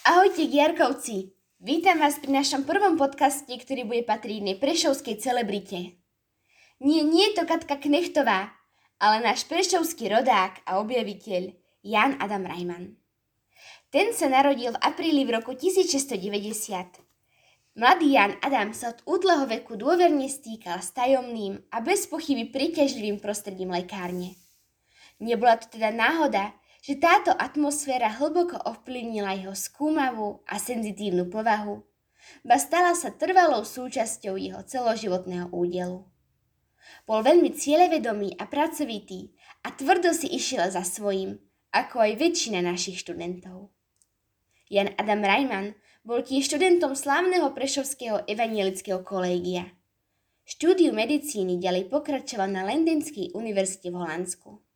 Ahojte Giarkovci! Vítam vás pri našom prvom podcaste, ktorý bude patriť jednej prešovskej celebrite. Nie, nie je to Katka Knechtová, ale náš prešovský rodák a objaviteľ Jan Adam Rajman. Ten sa narodil v apríli v roku 1690. Mladý Jan Adam sa od útleho veku dôverne stýkal s tajomným a bez pochyby príťažlivým prostredím lekárne. Nebola to teda náhoda, že táto atmosféra hlboko ovplyvnila jeho skúmavú a senzitívnu povahu, ba stala sa trvalou súčasťou jeho celoživotného údelu. Bol veľmi cieľevedomý a pracovitý a tvrdo si išiel za svojím, ako aj väčšina našich študentov. Jan Adam Rajman bol tiež študentom slávneho Prešovského evanielického kolégia. Štúdiu medicíny ďalej pokračoval na Lendenskej univerzite v Holandsku.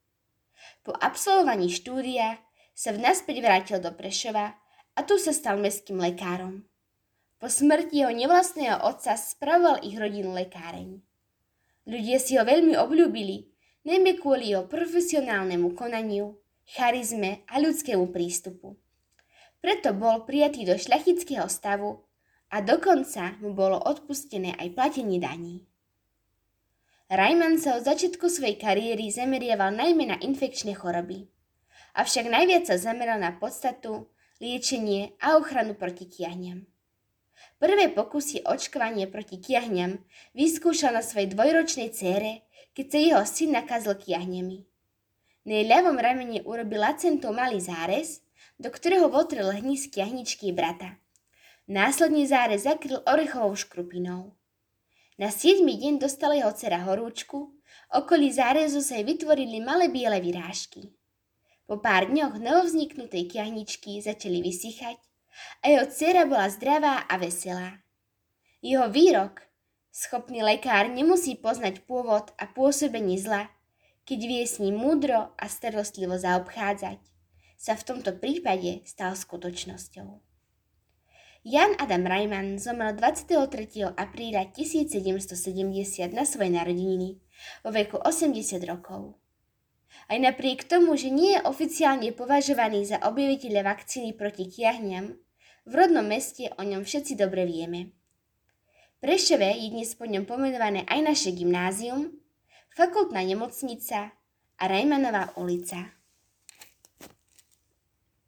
Po absolvovaní štúdia sa v naspäť vrátil do Prešova a tu sa stal mestským lekárom. Po smrti jeho nevlastného otca spravoval ich rodinu lekáreň. Ľudia si ho veľmi obľúbili, najmä kvôli jeho profesionálnemu konaniu, charizme a ľudskému prístupu. Preto bol prijatý do šľachického stavu a dokonca mu bolo odpustené aj platenie daní. Rajman sa od začiatku svojej kariéry zameriaval najmä na infekčné choroby. Avšak najviac sa zameral na podstatu, liečenie a ochranu proti kiahňam. Prvé pokusy očkovanie proti kiahňam vyskúšal na svojej dvojročnej cére, keď sa jeho syn nakazil kiahňami. Na jej ľavom ramene urobil Lacento malý zárez, do ktorého votrel hníz kiahničky brata. Následne zárez zakryl orechovou škrupinou. Na 7. deň dostala jeho dcera horúčku, okolí zárezu sa jej vytvorili malé biele vyrážky. Po pár dňoch novovzniknutej kiahničky začali vysychať a jeho dcera bola zdravá a veselá. Jeho výrok, schopný lekár nemusí poznať pôvod a pôsobenie zla, keď vie s ním múdro a starostlivo zaobchádzať, sa v tomto prípade stal skutočnosťou. Jan Adam Rajman zomrel 23. apríla 1770 na svoje narodeniny vo veku 80 rokov. Aj napriek tomu, že nie je oficiálne považovaný za objaviteľa vakcíny proti kiahňam, v rodnom meste o ňom všetci dobre vieme. Prešove je dnes po ňom pomenované aj naše gymnázium, fakultná nemocnica a Rajmanová ulica.